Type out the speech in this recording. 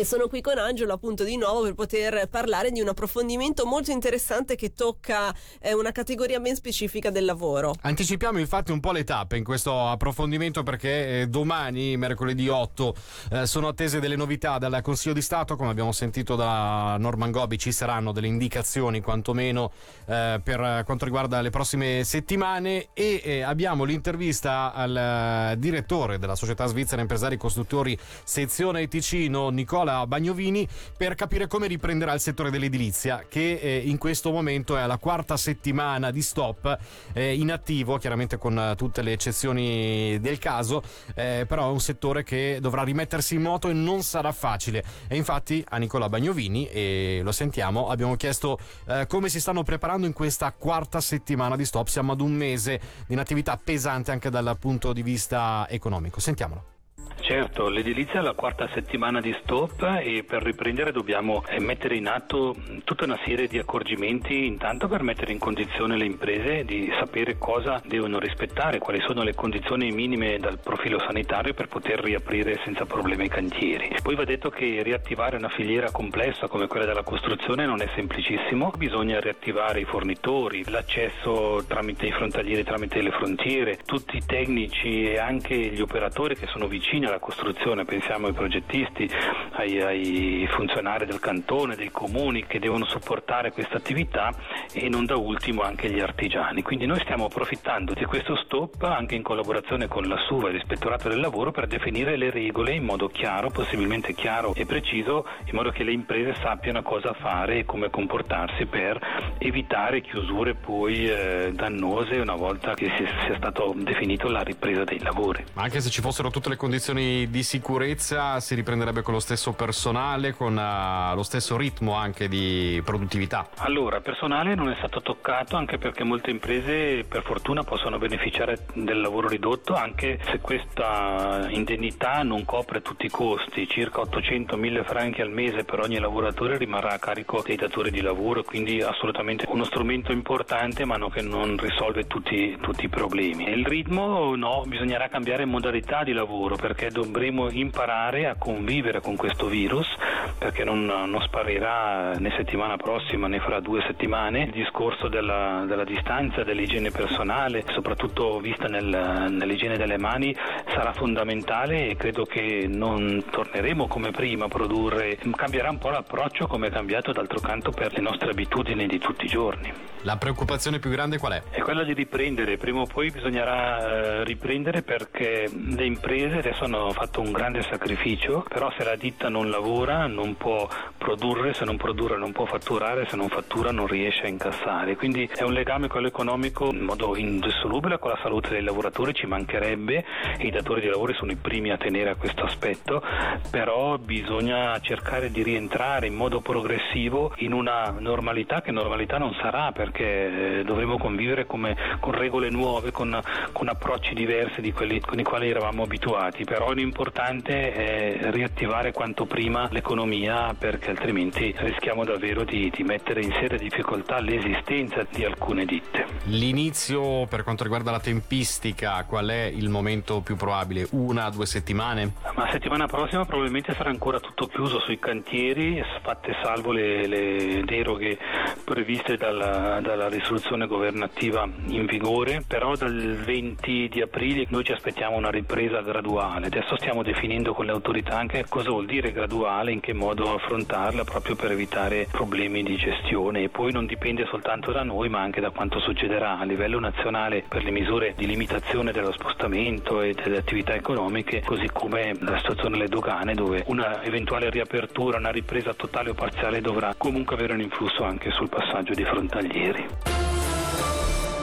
E sono qui con Angelo appunto di nuovo per poter parlare di un approfondimento molto interessante che tocca eh, una categoria ben specifica del lavoro. Anticipiamo infatti un po' le tappe in questo approfondimento perché eh, domani, mercoledì 8, eh, sono attese delle novità dal Consiglio di Stato, come abbiamo sentito da Norman Gobi ci saranno delle indicazioni quantomeno eh, per quanto riguarda le prossime settimane e eh, abbiamo l'intervista al eh, direttore della società svizzera impresari costruttori sezione Ticino Nicola Bagnovini per capire come riprenderà il settore dell'edilizia che eh, in questo momento è alla quarta settimana di stop eh, in attivo chiaramente con tutte le eccezioni del caso eh, però è un settore che dovrà rimettersi in moto e non sarà facile. E infatti a Nicola Bagnovini e lo sentiamo abbiamo chiesto eh, come si stanno preparando in questa quarta settimana di stop. Siamo ad un mese di un'attività pesante anche dal punto di vista economico. Sentiamolo Certo, l'edilizia è la quarta settimana di stop e per riprendere dobbiamo eh, mettere in atto tutta una serie di accorgimenti, intanto per mettere in condizione le imprese di sapere cosa devono rispettare, quali sono le condizioni minime dal profilo sanitario per poter riaprire senza problemi i cantieri. Poi va detto che riattivare una filiera complessa come quella della costruzione non è semplicissimo, bisogna riattivare i fornitori, l'accesso tramite i frontalieri, tramite le frontiere, tutti i tecnici e anche gli operatori che sono vicini alla costruzione, pensiamo ai progettisti, ai, ai funzionari del cantone, dei comuni che devono supportare questa attività e non da ultimo anche gli artigiani. Quindi noi stiamo approfittando di questo stop anche in collaborazione con la SUVA e l'Ispettorato del Lavoro per definire le regole in modo chiaro, possibilmente chiaro e preciso, in modo che le imprese sappiano cosa fare e come comportarsi per evitare chiusure poi eh, dannose una volta che sia stato definito la ripresa dei lavori. Ma anche se ci fossero tutte le condizioni di sicurezza si riprenderebbe con lo stesso personale, con uh, lo stesso ritmo anche di produttività? Allora, personale non è stato toccato anche perché molte imprese per fortuna possono beneficiare del lavoro ridotto anche se questa indennità non copre tutti i costi, circa 800-1000 franchi al mese per ogni lavoratore rimarrà a carico dei datori di lavoro, quindi assolutamente uno strumento importante ma che non risolve tutti, tutti i problemi. Il ritmo no, bisognerà cambiare modalità di lavoro perché dovremo imparare a convivere con questo virus perché non, non sparirà né settimana prossima né fra due settimane. Il discorso della, della distanza, dell'igiene personale, soprattutto vista nel, nell'igiene delle mani, sarà fondamentale e credo che non torneremo come prima a produrre, cambierà un po' l'approccio come è cambiato d'altro canto per le nostre abitudini di tutti i giorni. La preoccupazione più grande qual è? È quella di riprendere, prima o poi bisognerà eh, riprendere perché le imprese adesso hanno fatto un grande sacrificio, però se la ditta non lavora non può produrre, se non produrre non può fatturare, se non fattura non riesce a incassare. Quindi è un legame con l'economico in modo indissolubile con la salute dei lavoratori, ci mancherebbe e i datori di lavoro sono i primi a tenere a questo aspetto, però bisogna cercare di rientrare in modo progressivo in una normalità che normalità non sarà perché eh, dovremo convivere come, con regole nuove, con, con approcci diversi di quelli con i quali eravamo abituati, però l'importante è riattivare quanto prima l'economia perché altrimenti rischiamo davvero di, di mettere in seria difficoltà l'esistenza di alcune ditte. L'inizio per quanto riguarda la tempistica, qual è il momento più probabile? Una, due settimane? Ma settimana prossima probabilmente sarà ancora tutto chiuso sui cantieri, fatte salvo le, le deroghe previste dalla, dalla risoluzione governativa in vigore, però dal 20 di aprile noi ci aspettiamo una ripresa graduale. Adesso stiamo definendo con le autorità anche cosa vuol dire graduale, in che modo affrontarla proprio per evitare problemi di gestione e poi non dipende soltanto da noi ma anche da quanto succederà a livello nazionale per le misure di limitazione dello spostamento e delle attività economiche, così come la situazione delle dogane dove una eventuale riapertura, una ripresa totale o parziale dovrà comunque avere un influsso anche sul passaggio di frontalieri.